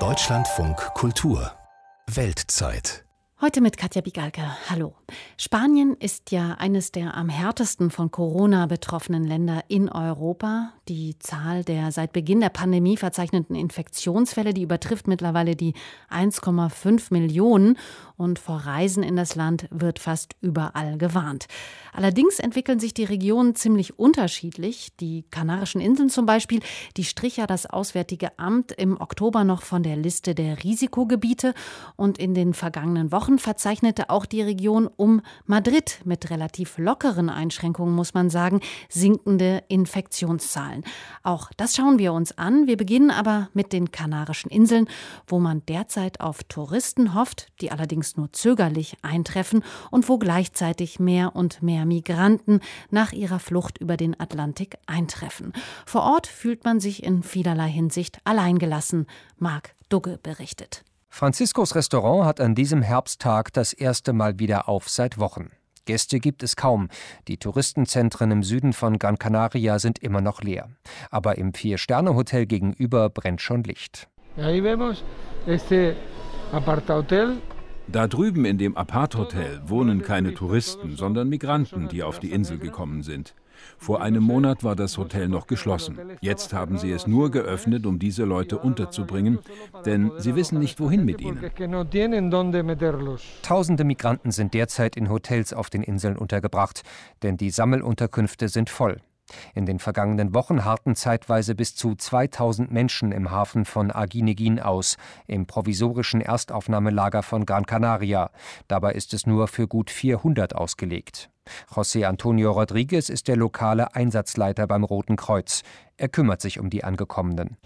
Deutschlandfunk Kultur Weltzeit Heute mit Katja Bigalka. Hallo. Spanien ist ja eines der am härtesten von Corona betroffenen Länder in Europa. Die Zahl der seit Beginn der Pandemie verzeichneten Infektionsfälle, die übertrifft mittlerweile die 1,5 Millionen und vor Reisen in das Land wird fast überall gewarnt. Allerdings entwickeln sich die Regionen ziemlich unterschiedlich. Die Kanarischen Inseln zum Beispiel, die strich ja das Auswärtige Amt im Oktober noch von der Liste der Risikogebiete und in den vergangenen Wochen verzeichnete auch die Region um Madrid mit relativ lockeren Einschränkungen, muss man sagen, sinkende Infektionszahlen. Auch das schauen wir uns an. Wir beginnen aber mit den Kanarischen Inseln, wo man derzeit auf Touristen hofft, die allerdings allerdings nur zögerlich eintreffen und wo gleichzeitig mehr und mehr Migranten nach ihrer Flucht über den Atlantik eintreffen. Vor Ort fühlt man sich in vielerlei Hinsicht alleingelassen. Marc Dugge berichtet. Franziskus Restaurant hat an diesem Herbsttag das erste Mal wieder auf seit Wochen. Gäste gibt es kaum. Die Touristenzentren im Süden von Gran Canaria sind immer noch leer. Aber im Vier-Sterne-Hotel gegenüber brennt schon Licht. Ahí vemos este apartahotel da drüben in dem Apart-Hotel wohnen keine Touristen, sondern Migranten, die auf die Insel gekommen sind. Vor einem Monat war das Hotel noch geschlossen. Jetzt haben sie es nur geöffnet, um diese Leute unterzubringen, denn sie wissen nicht, wohin mit ihnen. Tausende Migranten sind derzeit in Hotels auf den Inseln untergebracht, denn die Sammelunterkünfte sind voll. In den vergangenen Wochen harrten zeitweise bis zu 2000 Menschen im Hafen von Aguinegin aus, im provisorischen Erstaufnahmelager von Gran Canaria. Dabei ist es nur für gut 400 ausgelegt. José Antonio Rodriguez ist der lokale Einsatzleiter beim Roten Kreuz. Er kümmert sich um die Angekommenen.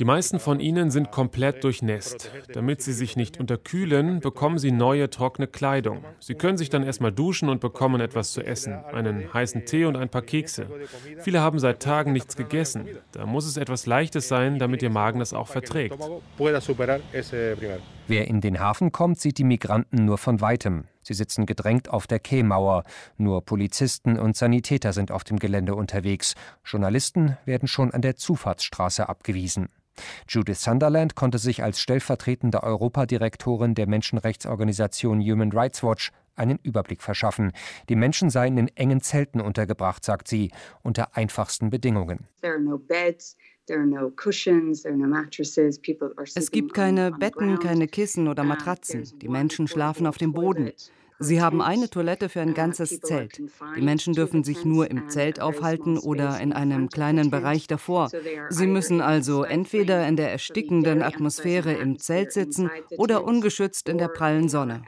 Die meisten von ihnen sind komplett durchnässt. Damit sie sich nicht unterkühlen, bekommen sie neue trockene Kleidung. Sie können sich dann erstmal duschen und bekommen etwas zu essen, einen heißen Tee und ein paar Kekse. Viele haben seit Tagen nichts gegessen. Da muss es etwas Leichtes sein, damit ihr Magen das auch verträgt. Wer in den Hafen kommt, sieht die Migranten nur von weitem. Sie sitzen gedrängt auf der Quaymauer. Nur Polizisten und Sanitäter sind auf dem Gelände unterwegs. Journalisten werden schon an der Zufahrtsstraße abgewiesen. Judith Sunderland konnte sich als stellvertretende Europadirektorin der Menschenrechtsorganisation Human Rights Watch einen Überblick verschaffen. Die Menschen seien in engen Zelten untergebracht, sagt sie, unter einfachsten Bedingungen. Es gibt keine Betten, keine Kissen oder Matratzen. Die Menschen schlafen auf dem Boden. Sie haben eine Toilette für ein ganzes Zelt. Die Menschen dürfen sich nur im Zelt aufhalten oder in einem kleinen Bereich davor. Sie müssen also entweder in der erstickenden Atmosphäre im Zelt sitzen oder ungeschützt in der prallen Sonne.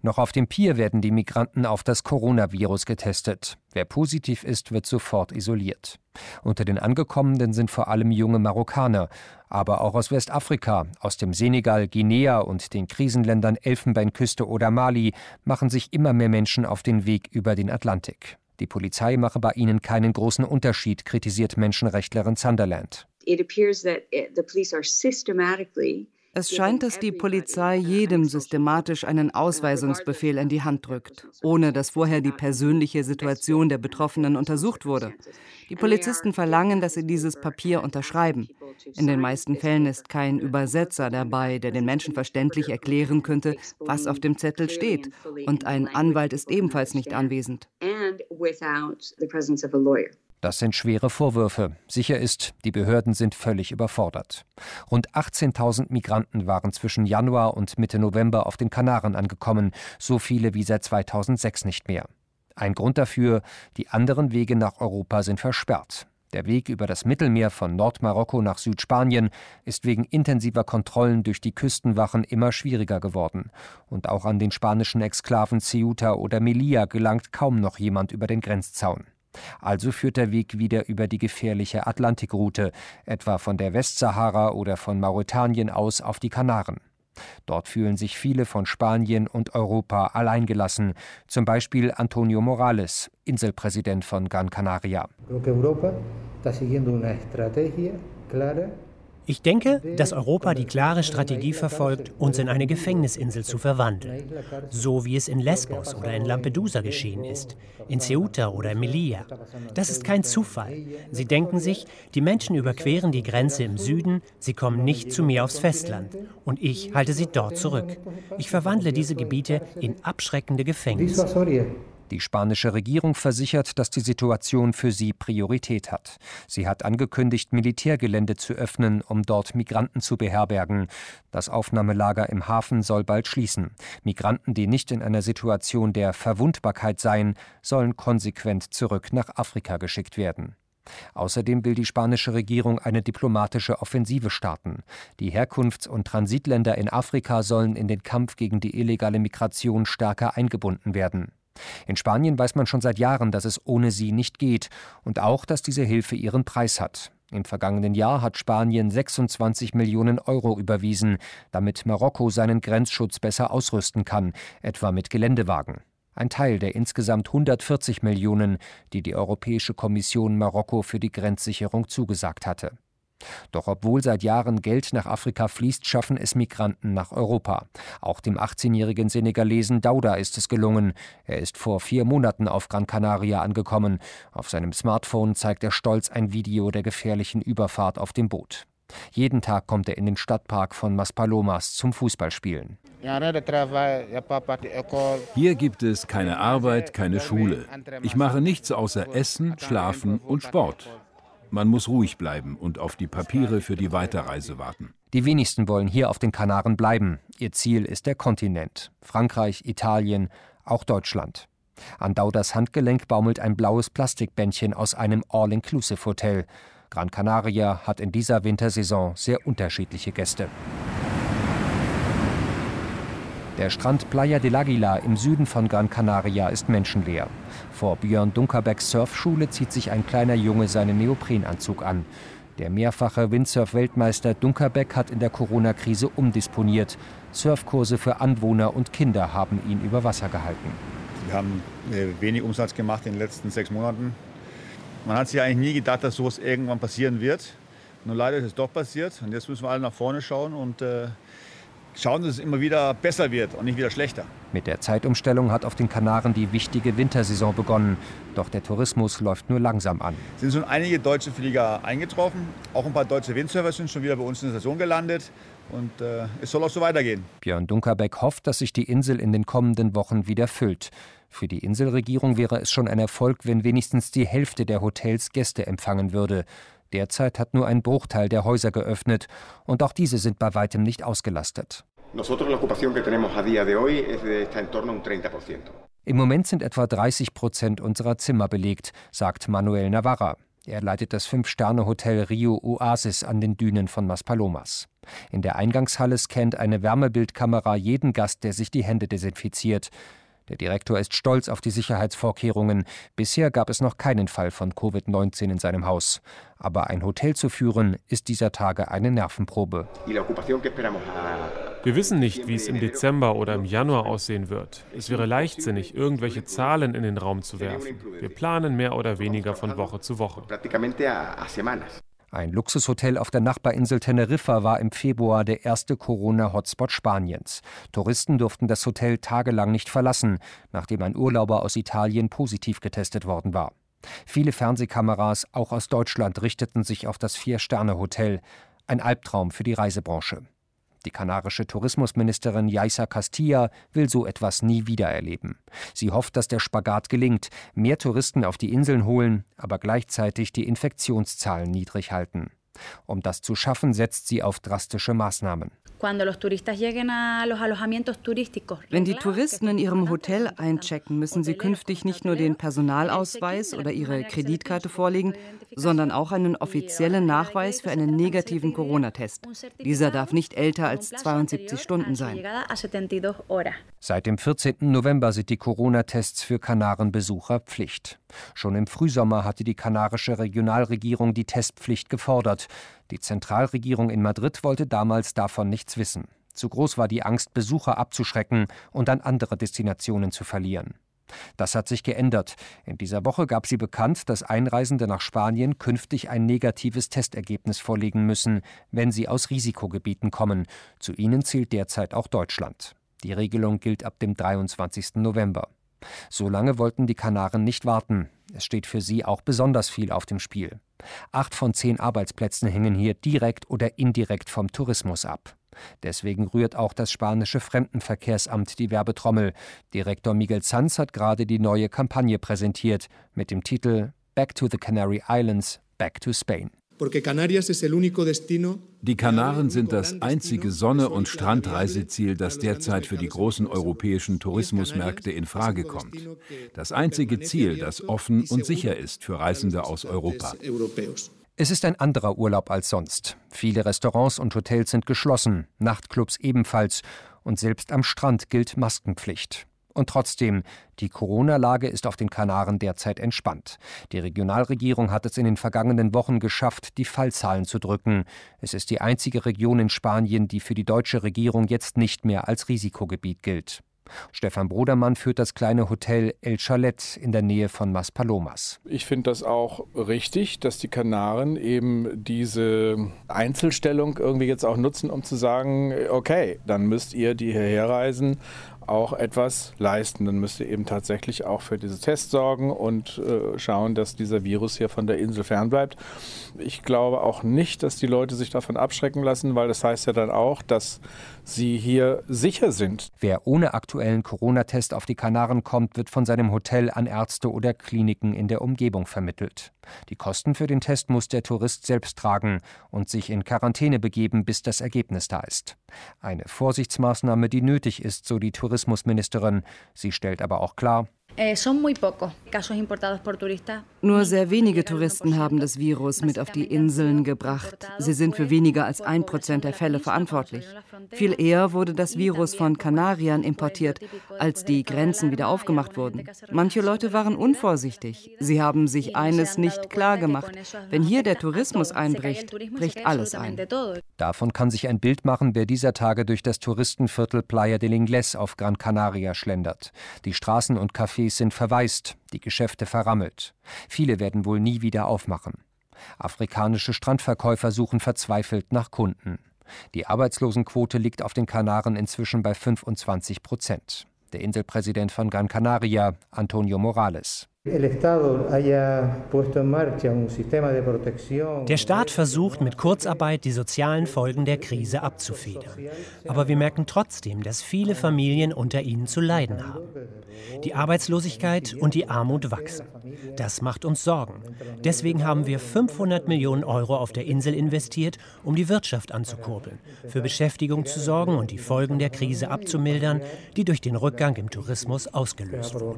Noch auf dem Pier werden die Migranten auf das Coronavirus getestet. Wer positiv ist, wird sofort isoliert. Unter den Angekommenen sind vor allem junge Marokkaner, aber auch aus Westafrika, aus dem Senegal, Guinea und den Krisenländern Elfenbeinküste oder Mali machen sich immer mehr Menschen auf den Weg über den Atlantik. Die Polizei mache bei ihnen keinen großen Unterschied, kritisiert Menschenrechtlerin Sunderland. It appears that the police are systematically es scheint, dass die Polizei jedem systematisch einen Ausweisungsbefehl in die Hand drückt, ohne dass vorher die persönliche Situation der Betroffenen untersucht wurde. Die Polizisten verlangen, dass sie dieses Papier unterschreiben. In den meisten Fällen ist kein Übersetzer dabei, der den Menschen verständlich erklären könnte, was auf dem Zettel steht. Und ein Anwalt ist ebenfalls nicht anwesend. Das sind schwere Vorwürfe. Sicher ist, die Behörden sind völlig überfordert. Rund 18.000 Migranten waren zwischen Januar und Mitte November auf den Kanaren angekommen, so viele wie seit 2006 nicht mehr. Ein Grund dafür, die anderen Wege nach Europa sind versperrt. Der Weg über das Mittelmeer von Nordmarokko nach Südspanien ist wegen intensiver Kontrollen durch die Küstenwachen immer schwieriger geworden. Und auch an den spanischen Exklaven Ceuta oder Melilla gelangt kaum noch jemand über den Grenzzaun. Also führt der Weg wieder über die gefährliche Atlantikroute, etwa von der Westsahara oder von Mauretanien aus auf die Kanaren. Dort fühlen sich viele von Spanien und Europa alleingelassen, zum Beispiel Antonio Morales, Inselpräsident von Gran Canaria. Ich denke, dass Europa die klare Strategie verfolgt, uns in eine Gefängnisinsel zu verwandeln. So wie es in Lesbos oder in Lampedusa geschehen ist, in Ceuta oder Melilla. Das ist kein Zufall. Sie denken sich, die Menschen überqueren die Grenze im Süden, sie kommen nicht zu mir aufs Festland. Und ich halte sie dort zurück. Ich verwandle diese Gebiete in abschreckende Gefängnisse. Die spanische Regierung versichert, dass die Situation für sie Priorität hat. Sie hat angekündigt, Militärgelände zu öffnen, um dort Migranten zu beherbergen. Das Aufnahmelager im Hafen soll bald schließen. Migranten, die nicht in einer Situation der Verwundbarkeit seien, sollen konsequent zurück nach Afrika geschickt werden. Außerdem will die spanische Regierung eine diplomatische Offensive starten. Die Herkunfts- und Transitländer in Afrika sollen in den Kampf gegen die illegale Migration stärker eingebunden werden. In Spanien weiß man schon seit Jahren, dass es ohne sie nicht geht und auch, dass diese Hilfe ihren Preis hat. Im vergangenen Jahr hat Spanien 26 Millionen Euro überwiesen, damit Marokko seinen Grenzschutz besser ausrüsten kann, etwa mit Geländewagen. Ein Teil der insgesamt 140 Millionen, die die Europäische Kommission Marokko für die Grenzsicherung zugesagt hatte. Doch obwohl seit Jahren Geld nach Afrika fließt, schaffen es Migranten nach Europa. Auch dem 18-jährigen Senegalesen Dauda ist es gelungen. Er ist vor vier Monaten auf Gran Canaria angekommen. Auf seinem Smartphone zeigt er stolz ein Video der gefährlichen Überfahrt auf dem Boot. Jeden Tag kommt er in den Stadtpark von Maspalomas zum Fußballspielen. Hier gibt es keine Arbeit, keine Schule. Ich mache nichts außer Essen, Schlafen und Sport. Man muss ruhig bleiben und auf die Papiere für die Weiterreise warten. Die wenigsten wollen hier auf den Kanaren bleiben. Ihr Ziel ist der Kontinent. Frankreich, Italien, auch Deutschland. An Dauders Handgelenk baumelt ein blaues Plastikbändchen aus einem All-Inclusive-Hotel. Gran Canaria hat in dieser Wintersaison sehr unterschiedliche Gäste. Der Strand Playa del Águila im Süden von Gran Canaria ist menschenleer. Vor Björn Dunkerbecks Surfschule zieht sich ein kleiner Junge seinen Neoprenanzug an. Der mehrfache Windsurf-Weltmeister Dunkerbeck hat in der Corona-Krise umdisponiert. Surfkurse für Anwohner und Kinder haben ihn über Wasser gehalten. Wir haben äh, wenig Umsatz gemacht in den letzten sechs Monaten. Man hat sich eigentlich nie gedacht, dass sowas irgendwann passieren wird. Nur leider ist es doch passiert. Und jetzt müssen wir alle nach vorne schauen und äh, schauen, dass es immer wieder besser wird und nicht wieder schlechter. Mit der Zeitumstellung hat auf den Kanaren die wichtige Wintersaison begonnen. Doch der Tourismus läuft nur langsam an. Es sind schon einige deutsche Flieger eingetroffen. Auch ein paar deutsche Windsurfer sind schon wieder bei uns in der Station gelandet. Und äh, es soll auch so weitergehen. Björn Dunkerbeck hofft, dass sich die Insel in den kommenden Wochen wieder füllt. Für die Inselregierung wäre es schon ein Erfolg, wenn wenigstens die Hälfte der Hotels Gäste empfangen würde. Derzeit hat nur ein Bruchteil der Häuser geöffnet und auch diese sind bei weitem nicht ausgelastet. Im Moment sind etwa 30 Prozent unserer Zimmer belegt, sagt Manuel Navarra. Er leitet das Fünf-Sterne-Hotel Rio Oasis an den Dünen von Maspalomas. In der Eingangshalle scannt eine Wärmebildkamera jeden Gast, der sich die Hände desinfiziert. Der Direktor ist stolz auf die Sicherheitsvorkehrungen. Bisher gab es noch keinen Fall von Covid-19 in seinem Haus. Aber ein Hotel zu führen, ist dieser Tage eine Nervenprobe. Wir wissen nicht, wie es im Dezember oder im Januar aussehen wird. Es wäre leichtsinnig, irgendwelche Zahlen in den Raum zu werfen. Wir planen mehr oder weniger von Woche zu Woche. Ein Luxushotel auf der Nachbarinsel Teneriffa war im Februar der erste Corona-Hotspot Spaniens. Touristen durften das Hotel tagelang nicht verlassen, nachdem ein Urlauber aus Italien positiv getestet worden war. Viele Fernsehkameras, auch aus Deutschland, richteten sich auf das Vier-Sterne-Hotel. Ein Albtraum für die Reisebranche. Die kanarische Tourismusministerin Yaisa Castilla will so etwas nie wieder erleben. Sie hofft, dass der Spagat gelingt, mehr Touristen auf die Inseln holen, aber gleichzeitig die Infektionszahlen niedrig halten. Um das zu schaffen, setzt sie auf drastische Maßnahmen. Wenn die Touristen in ihrem Hotel einchecken, müssen sie künftig nicht nur den Personalausweis oder ihre Kreditkarte vorlegen, sondern auch einen offiziellen Nachweis für einen negativen Corona-Test. Dieser darf nicht älter als 72 Stunden sein. Seit dem 14. November sind die Corona-Tests für Kanarenbesucher Pflicht. Schon im Frühsommer hatte die kanarische Regionalregierung die Testpflicht gefordert. Die Zentralregierung in Madrid wollte damals davon nichts wissen. Zu groß war die Angst, Besucher abzuschrecken und an andere Destinationen zu verlieren. Das hat sich geändert. In dieser Woche gab sie bekannt, dass Einreisende nach Spanien künftig ein negatives Testergebnis vorlegen müssen, wenn sie aus Risikogebieten kommen. Zu ihnen zählt derzeit auch Deutschland. Die Regelung gilt ab dem 23. November. So lange wollten die Kanaren nicht warten. Es steht für sie auch besonders viel auf dem Spiel. Acht von zehn Arbeitsplätzen hängen hier direkt oder indirekt vom Tourismus ab. Deswegen rührt auch das spanische Fremdenverkehrsamt die Werbetrommel. Direktor Miguel Sanz hat gerade die neue Kampagne präsentiert mit dem Titel Back to the Canary Islands, Back to Spain. Die Kanaren sind das einzige Sonne- und Strandreiseziel, das derzeit für die großen europäischen Tourismusmärkte in Frage kommt. Das einzige Ziel, das offen und sicher ist für Reisende aus Europa. Es ist ein anderer Urlaub als sonst. Viele Restaurants und Hotels sind geschlossen, Nachtclubs ebenfalls, und selbst am Strand gilt Maskenpflicht. Und trotzdem, die Corona-Lage ist auf den Kanaren derzeit entspannt. Die Regionalregierung hat es in den vergangenen Wochen geschafft, die Fallzahlen zu drücken. Es ist die einzige Region in Spanien, die für die deutsche Regierung jetzt nicht mehr als Risikogebiet gilt. Stefan Brodermann führt das kleine Hotel El Chalet in der Nähe von Maspalomas. Ich finde das auch richtig, dass die Kanaren eben diese Einzelstellung irgendwie jetzt auch nutzen, um zu sagen, okay, dann müsst ihr, die hierher reisen, auch etwas leisten. Dann müsst ihr eben tatsächlich auch für diese Tests sorgen und äh, schauen, dass dieser Virus hier von der Insel fernbleibt. Ich glaube auch nicht, dass die Leute sich davon abschrecken lassen, weil das heißt ja dann auch, dass sie hier sicher sind. Wer ohne aktuellen Corona-Test auf die Kanaren kommt, wird von seinem Hotel an Ärzte oder Kliniken in der Umgebung vermittelt. Die Kosten für den Test muss der Tourist selbst tragen und sich in Quarantäne begeben, bis das Ergebnis da ist. Eine Vorsichtsmaßnahme, die nötig ist, so die Tourismusministerin. Sie stellt aber auch klar, Nur sehr wenige Touristen haben das Virus mit auf die Inseln gebracht. Sie sind für weniger als ein Prozent der Fälle verantwortlich. Viel eher wurde das Virus von Kanariern importiert, als die Grenzen wieder aufgemacht wurden. Manche Leute waren unvorsichtig. Sie haben sich eines nicht klar gemacht. Wenn hier der Tourismus einbricht, bricht alles ein. Davon kann sich ein Bild machen, wer dieser Tage durch das Touristenviertel Playa del Ingles auf Gran Canaria schlendert. Die Straßen und Cafés Cafés sind verwaist, die Geschäfte verrammelt. Viele werden wohl nie wieder aufmachen. Afrikanische Strandverkäufer suchen verzweifelt nach Kunden. Die Arbeitslosenquote liegt auf den Kanaren inzwischen bei 25 Prozent. Der Inselpräsident von Gran Canaria, Antonio Morales. Der Staat versucht mit Kurzarbeit die sozialen Folgen der Krise abzufedern. Aber wir merken trotzdem, dass viele Familien unter ihnen zu leiden haben. Die Arbeitslosigkeit und die Armut wachsen. Das macht uns Sorgen. Deswegen haben wir 500 Millionen Euro auf der Insel investiert, um die Wirtschaft anzukurbeln, für Beschäftigung zu sorgen und die Folgen der Krise abzumildern, die durch den Rückgang im Tourismus ausgelöst wurde.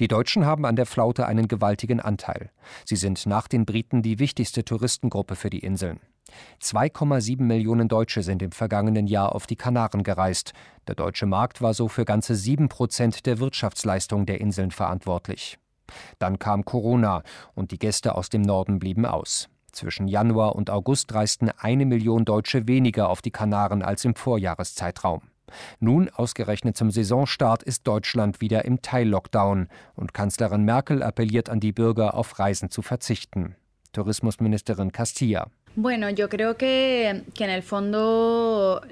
Die Deutschen haben an der Flaute einen gewaltigen Anteil. Sie sind nach den Briten die wichtigste Touristengruppe für die Inseln. 2,7 Millionen Deutsche sind im vergangenen Jahr auf die Kanaren gereist. Der deutsche Markt war so für ganze 7 Prozent der Wirtschaftsleistung der Inseln verantwortlich. Dann kam Corona und die Gäste aus dem Norden blieben aus. Zwischen Januar und August reisten eine Million Deutsche weniger auf die Kanaren als im Vorjahreszeitraum. Nun, ausgerechnet zum Saisonstart, ist Deutschland wieder im Teil-Lockdown und Kanzlerin Merkel appelliert an die Bürger, auf Reisen zu verzichten. Tourismusministerin Castilla.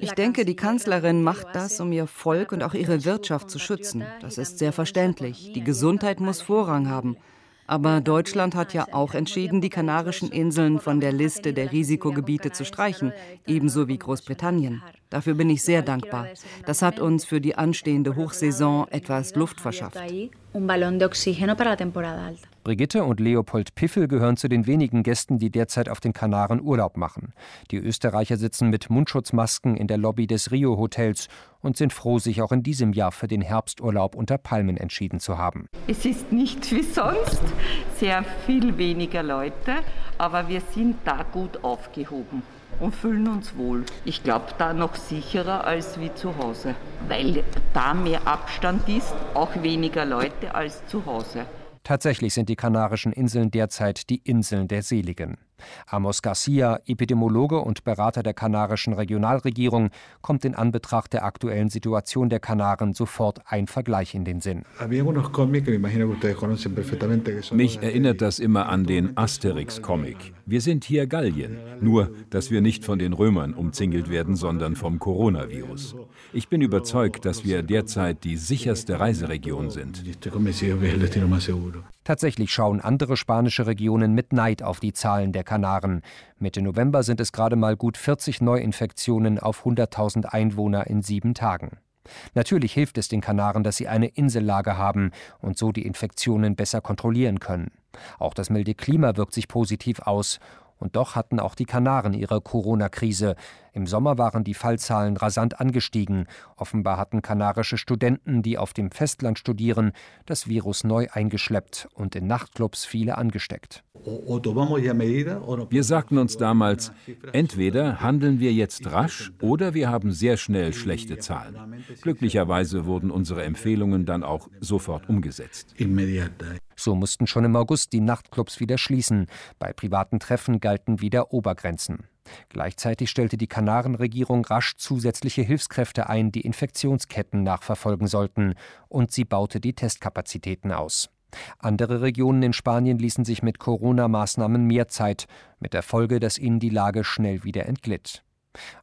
Ich denke, die Kanzlerin macht das, um ihr Volk und auch ihre Wirtschaft zu schützen. Das ist sehr verständlich. Die Gesundheit muss Vorrang haben. Aber Deutschland hat ja auch entschieden, die Kanarischen Inseln von der Liste der Risikogebiete zu streichen, ebenso wie Großbritannien. Dafür bin ich sehr dankbar. Das hat uns für die anstehende Hochsaison etwas Luft verschafft. Brigitte und Leopold Piffel gehören zu den wenigen Gästen, die derzeit auf den Kanaren Urlaub machen. Die Österreicher sitzen mit Mundschutzmasken in der Lobby des Rio Hotels und sind froh, sich auch in diesem Jahr für den Herbsturlaub unter Palmen entschieden zu haben. Es ist nicht wie sonst, sehr viel weniger Leute, aber wir sind da gut aufgehoben und fühlen uns wohl. Ich glaube, da noch sicherer als wie zu Hause, weil da mehr Abstand ist, auch weniger Leute als zu Hause. Tatsächlich sind die Kanarischen Inseln derzeit die Inseln der Seligen. Amos Garcia, Epidemiologe und Berater der kanarischen Regionalregierung, kommt in Anbetracht der aktuellen Situation der Kanaren sofort ein Vergleich in den Sinn. Mich erinnert das immer an den Asterix-Comic. Wir sind hier Gallien, nur dass wir nicht von den Römern umzingelt werden, sondern vom Coronavirus. Ich bin überzeugt, dass wir derzeit die sicherste Reiseregion sind. Tatsächlich schauen andere spanische Regionen mit Neid auf die Zahlen der Kanaren. Mitte November sind es gerade mal gut 40 Neuinfektionen auf 100.000 Einwohner in sieben Tagen. Natürlich hilft es den Kanaren, dass sie eine Insellage haben und so die Infektionen besser kontrollieren können. Auch das milde Klima wirkt sich positiv aus und doch hatten auch die Kanaren ihre Corona-Krise. Im Sommer waren die Fallzahlen rasant angestiegen. Offenbar hatten kanarische Studenten, die auf dem Festland studieren, das Virus neu eingeschleppt und in Nachtclubs viele angesteckt. Wir sagten uns damals, entweder handeln wir jetzt rasch oder wir haben sehr schnell schlechte Zahlen. Glücklicherweise wurden unsere Empfehlungen dann auch sofort umgesetzt. So mussten schon im August die Nachtclubs wieder schließen. Bei privaten Treffen galten wieder Obergrenzen. Gleichzeitig stellte die Kanarenregierung rasch zusätzliche Hilfskräfte ein, die Infektionsketten nachverfolgen sollten, und sie baute die Testkapazitäten aus. Andere Regionen in Spanien ließen sich mit Corona-Maßnahmen mehr Zeit, mit der Folge, dass ihnen die Lage schnell wieder entglitt.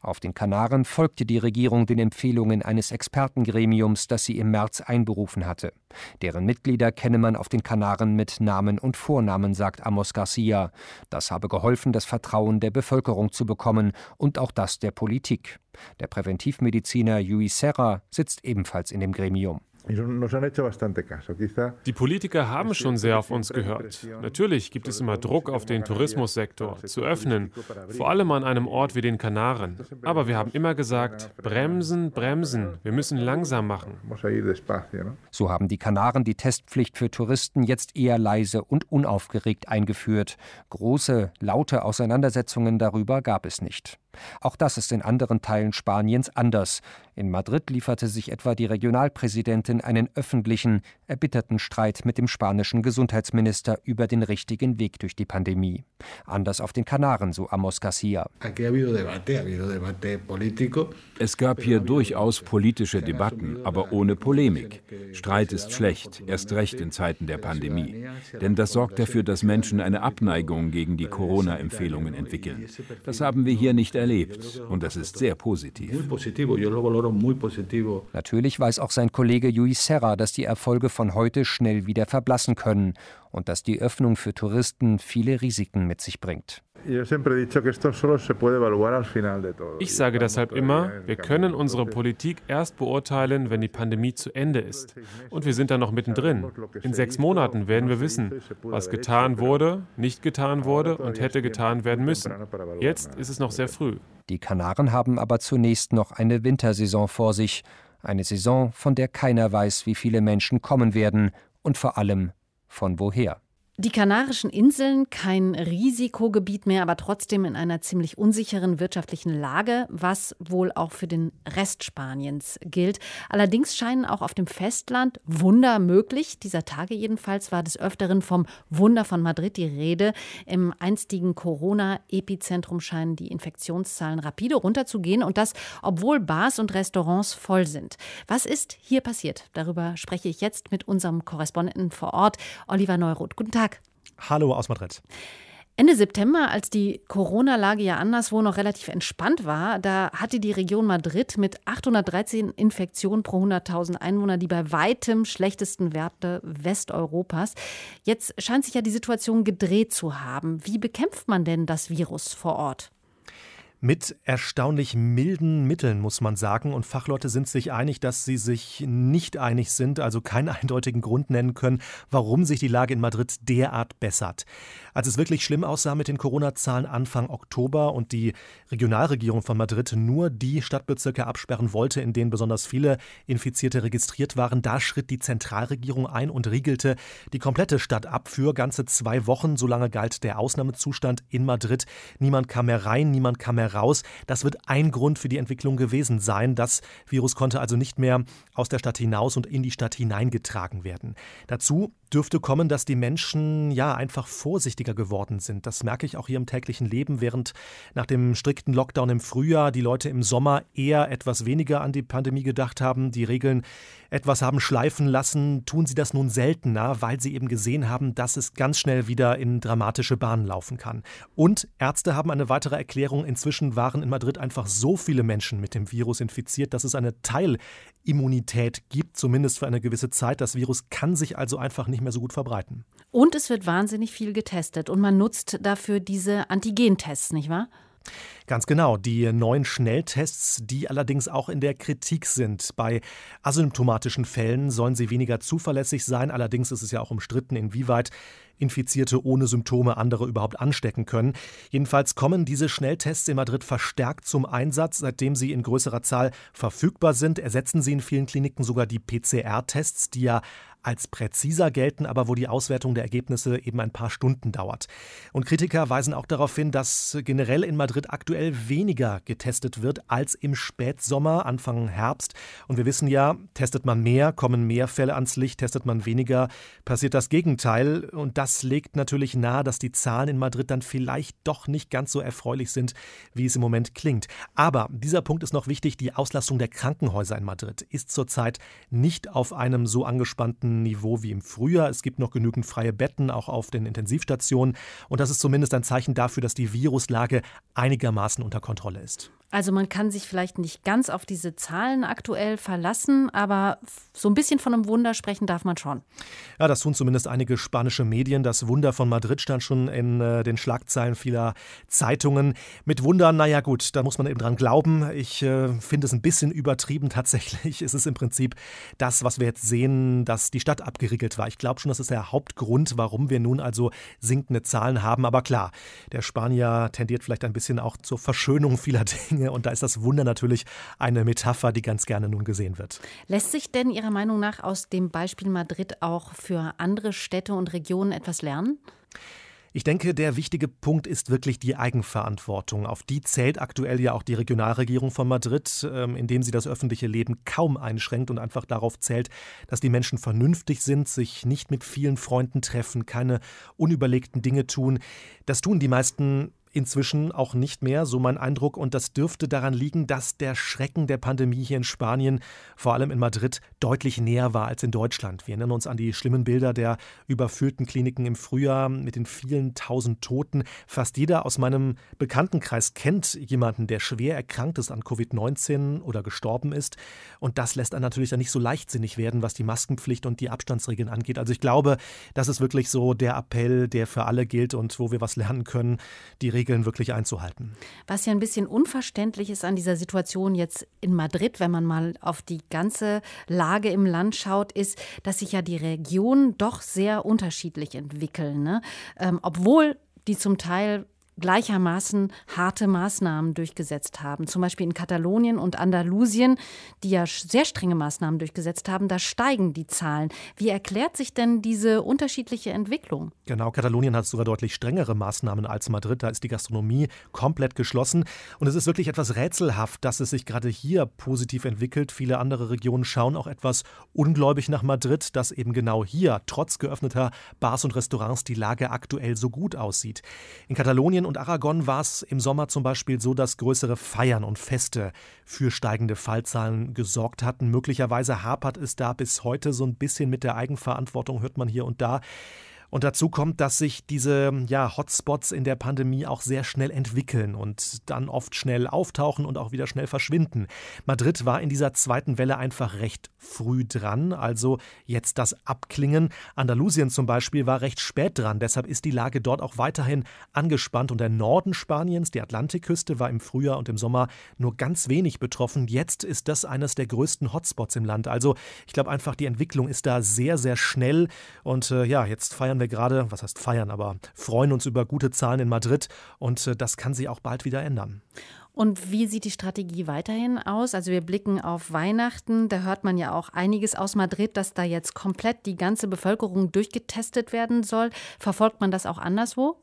Auf den Kanaren folgte die Regierung den Empfehlungen eines Expertengremiums, das sie im März einberufen hatte. Deren Mitglieder kenne man auf den Kanaren mit Namen und Vornamen, sagt Amos Garcia. Das habe geholfen, das Vertrauen der Bevölkerung zu bekommen und auch das der Politik. Der Präventivmediziner Yui Serra sitzt ebenfalls in dem Gremium. Die Politiker haben schon sehr auf uns gehört. Natürlich gibt es immer Druck auf den Tourismussektor zu öffnen, vor allem an einem Ort wie den Kanaren. Aber wir haben immer gesagt, bremsen, bremsen, wir müssen langsam machen. So haben die Kanaren die Testpflicht für Touristen jetzt eher leise und unaufgeregt eingeführt. Große, laute Auseinandersetzungen darüber gab es nicht. Auch das ist in anderen Teilen Spaniens anders. In Madrid lieferte sich etwa die Regionalpräsidentin einen öffentlichen, erbitterten Streit mit dem spanischen Gesundheitsminister über den richtigen Weg durch die Pandemie. Anders auf den Kanaren, so Amos Garcia. Es gab hier durchaus politische Debatten, aber ohne Polemik. Streit ist schlecht, erst recht in Zeiten der Pandemie. Denn das sorgt dafür, dass Menschen eine Abneigung gegen die Corona-Empfehlungen entwickeln. Das haben wir hier nicht erlebt und das ist sehr positiv. Natürlich weiß auch sein Kollege Luis Serra, dass die Erfolge von heute schnell wieder verblassen können und dass die Öffnung für Touristen viele Risiken mit sich bringt. Ich sage deshalb immer, wir können unsere Politik erst beurteilen, wenn die Pandemie zu Ende ist. Und wir sind da noch mittendrin. In sechs Monaten werden wir wissen, was getan wurde, nicht getan wurde und hätte getan werden müssen. Jetzt ist es noch sehr früh. Die Kanaren haben aber zunächst noch eine Wintersaison vor sich. Eine Saison, von der keiner weiß, wie viele Menschen kommen werden und vor allem von woher. Die Kanarischen Inseln, kein Risikogebiet mehr, aber trotzdem in einer ziemlich unsicheren wirtschaftlichen Lage, was wohl auch für den Rest Spaniens gilt. Allerdings scheinen auch auf dem Festland Wunder möglich. Dieser Tage jedenfalls war des Öfteren vom Wunder von Madrid die Rede. Im einstigen Corona-Epizentrum scheinen die Infektionszahlen rapide runterzugehen und das, obwohl Bars und Restaurants voll sind. Was ist hier passiert? Darüber spreche ich jetzt mit unserem Korrespondenten vor Ort, Oliver Neuroth. Guten Tag. Hallo aus Madrid. Ende September, als die Corona-Lage ja anderswo noch relativ entspannt war, da hatte die Region Madrid mit 813 Infektionen pro 100.000 Einwohner die bei weitem schlechtesten Werte Westeuropas. Jetzt scheint sich ja die Situation gedreht zu haben. Wie bekämpft man denn das Virus vor Ort? Mit erstaunlich milden Mitteln, muss man sagen. Und Fachleute sind sich einig, dass sie sich nicht einig sind, also keinen eindeutigen Grund nennen können, warum sich die Lage in Madrid derart bessert. Als es wirklich schlimm aussah mit den Corona-Zahlen Anfang Oktober und die Regionalregierung von Madrid nur die Stadtbezirke absperren wollte, in denen besonders viele Infizierte registriert waren, da schritt die Zentralregierung ein und riegelte die komplette Stadt ab für ganze zwei Wochen. Solange galt der Ausnahmezustand in Madrid. Niemand kam mehr rein, niemand kam mehr raus. Das wird ein Grund für die Entwicklung gewesen sein. Das Virus konnte also nicht mehr aus der Stadt hinaus und in die Stadt hineingetragen werden. Dazu dürfte kommen, dass die Menschen ja einfach vorsichtiger geworden sind. Das merke ich auch hier im täglichen Leben, während nach dem strikten Lockdown im Frühjahr die Leute im Sommer eher etwas weniger an die Pandemie gedacht haben, die Regeln etwas haben schleifen lassen, tun sie das nun seltener, weil sie eben gesehen haben, dass es ganz schnell wieder in dramatische Bahnen laufen kann. Und Ärzte haben eine weitere Erklärung. Inzwischen waren in Madrid einfach so viele Menschen mit dem Virus infiziert, dass es eine Teilimmunität gibt, zumindest für eine gewisse Zeit. Das Virus kann sich also einfach nicht mehr so gut verbreiten. Und es wird wahnsinnig viel getestet und man nutzt dafür diese Antigentests, nicht wahr? Ganz genau, die neuen Schnelltests, die allerdings auch in der Kritik sind. Bei asymptomatischen Fällen sollen sie weniger zuverlässig sein, allerdings ist es ja auch umstritten, inwieweit Infizierte ohne Symptome andere überhaupt anstecken können. Jedenfalls kommen diese Schnelltests in Madrid verstärkt zum Einsatz. Seitdem sie in größerer Zahl verfügbar sind, ersetzen sie in vielen Kliniken sogar die PCR-Tests, die ja als präziser gelten, aber wo die Auswertung der Ergebnisse eben ein paar Stunden dauert. Und Kritiker weisen auch darauf hin, dass generell in Madrid aktuell weniger getestet wird als im Spätsommer, Anfang Herbst. Und wir wissen ja, testet man mehr, kommen mehr Fälle ans Licht, testet man weniger, passiert das Gegenteil. Und das legt natürlich nahe, dass die Zahlen in Madrid dann vielleicht doch nicht ganz so erfreulich sind, wie es im Moment klingt. Aber dieser Punkt ist noch wichtig, die Auslastung der Krankenhäuser in Madrid ist zurzeit nicht auf einem so angespannten Niveau wie im Frühjahr. Es gibt noch genügend freie Betten, auch auf den Intensivstationen. Und das ist zumindest ein Zeichen dafür, dass die Viruslage einigermaßen unter Kontrolle ist. Also man kann sich vielleicht nicht ganz auf diese Zahlen aktuell verlassen, aber so ein bisschen von einem Wunder sprechen darf man schon. Ja, das tun zumindest einige spanische Medien. Das Wunder von Madrid stand schon in äh, den Schlagzeilen vieler Zeitungen. Mit Wundern, naja gut, da muss man eben dran glauben. Ich äh, finde es ein bisschen übertrieben tatsächlich. Es ist im Prinzip das, was wir jetzt sehen, dass die Stadt abgeriegelt war. Ich glaube schon, das ist der Hauptgrund, warum wir nun also sinkende Zahlen haben. Aber klar, der Spanier tendiert vielleicht ein bisschen auch zur Verschönung vieler Dinge. Dinge. Und da ist das Wunder natürlich eine Metapher, die ganz gerne nun gesehen wird. Lässt sich denn Ihrer Meinung nach aus dem Beispiel Madrid auch für andere Städte und Regionen etwas lernen? Ich denke, der wichtige Punkt ist wirklich die Eigenverantwortung. Auf die zählt aktuell ja auch die Regionalregierung von Madrid, ähm, indem sie das öffentliche Leben kaum einschränkt und einfach darauf zählt, dass die Menschen vernünftig sind, sich nicht mit vielen Freunden treffen, keine unüberlegten Dinge tun. Das tun die meisten inzwischen auch nicht mehr, so mein Eindruck. Und das dürfte daran liegen, dass der Schrecken der Pandemie hier in Spanien, vor allem in Madrid, deutlich näher war als in Deutschland. Wir erinnern uns an die schlimmen Bilder der überfüllten Kliniken im Frühjahr mit den vielen tausend Toten. Fast jeder aus meinem Bekanntenkreis kennt jemanden, der schwer erkrankt ist an Covid-19 oder gestorben ist. Und das lässt einen natürlich dann nicht so leichtsinnig werden, was die Maskenpflicht und die Abstandsregeln angeht. Also ich glaube, das ist wirklich so der Appell, der für alle gilt und wo wir was lernen können. Die Regeln Regeln wirklich einzuhalten. Was ja ein bisschen unverständlich ist an dieser Situation jetzt in Madrid, wenn man mal auf die ganze Lage im Land schaut, ist, dass sich ja die Regionen doch sehr unterschiedlich entwickeln. Ne? Ähm, obwohl die zum Teil gleichermaßen harte Maßnahmen durchgesetzt haben. Zum Beispiel in Katalonien und Andalusien, die ja sehr strenge Maßnahmen durchgesetzt haben, da steigen die Zahlen. Wie erklärt sich denn diese unterschiedliche Entwicklung? Genau, Katalonien hat sogar deutlich strengere Maßnahmen als Madrid. Da ist die Gastronomie komplett geschlossen. Und es ist wirklich etwas rätselhaft, dass es sich gerade hier positiv entwickelt. Viele andere Regionen schauen auch etwas ungläubig nach Madrid, dass eben genau hier, trotz geöffneter Bars und Restaurants, die Lage aktuell so gut aussieht. In Katalonien Spanien und Aragon war es im Sommer zum Beispiel so, dass größere Feiern und Feste für steigende Fallzahlen gesorgt hatten. Möglicherweise hapert es da bis heute so ein bisschen mit der Eigenverantwortung, hört man hier und da. Und dazu kommt, dass sich diese ja, Hotspots in der Pandemie auch sehr schnell entwickeln und dann oft schnell auftauchen und auch wieder schnell verschwinden. Madrid war in dieser zweiten Welle einfach recht früh dran, also jetzt das Abklingen. Andalusien zum Beispiel war recht spät dran, deshalb ist die Lage dort auch weiterhin angespannt und der Norden Spaniens, die Atlantikküste, war im Frühjahr und im Sommer nur ganz wenig betroffen. Jetzt ist das eines der größten Hotspots im Land. Also ich glaube einfach, die Entwicklung ist da sehr, sehr schnell und äh, ja, jetzt feiern wir wir gerade, was heißt feiern, aber freuen uns über gute Zahlen in Madrid und äh, das kann sich auch bald wieder ändern. Und wie sieht die Strategie weiterhin aus? Also wir blicken auf Weihnachten, da hört man ja auch einiges aus Madrid, dass da jetzt komplett die ganze Bevölkerung durchgetestet werden soll. Verfolgt man das auch anderswo?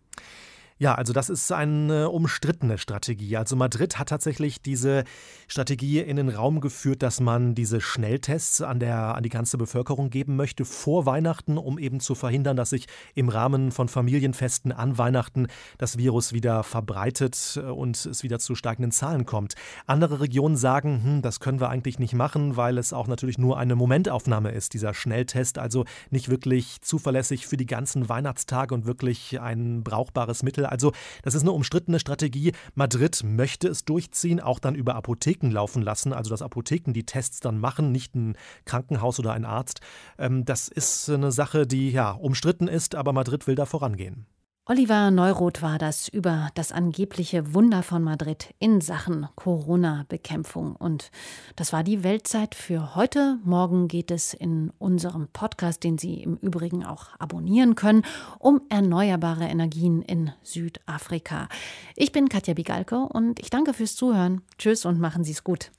Ja, also das ist eine umstrittene Strategie. Also Madrid hat tatsächlich diese Strategie in den Raum geführt, dass man diese Schnelltests an, der, an die ganze Bevölkerung geben möchte vor Weihnachten, um eben zu verhindern, dass sich im Rahmen von Familienfesten an Weihnachten das Virus wieder verbreitet und es wieder zu steigenden Zahlen kommt. Andere Regionen sagen, hm, das können wir eigentlich nicht machen, weil es auch natürlich nur eine Momentaufnahme ist, dieser Schnelltest, also nicht wirklich zuverlässig für die ganzen Weihnachtstage und wirklich ein brauchbares Mittel. Also das ist eine umstrittene Strategie. Madrid möchte es durchziehen, auch dann über Apotheken laufen lassen, also dass Apotheken die Tests dann machen, nicht ein Krankenhaus oder ein Arzt. Ähm, das ist eine Sache, die ja umstritten ist, aber Madrid will da vorangehen. Oliver Neuroth war das über das angebliche Wunder von Madrid in Sachen Corona-Bekämpfung. Und das war die Weltzeit für heute. Morgen geht es in unserem Podcast, den Sie im Übrigen auch abonnieren können, um erneuerbare Energien in Südafrika. Ich bin Katja Bigalke und ich danke fürs Zuhören. Tschüss und machen Sie es gut.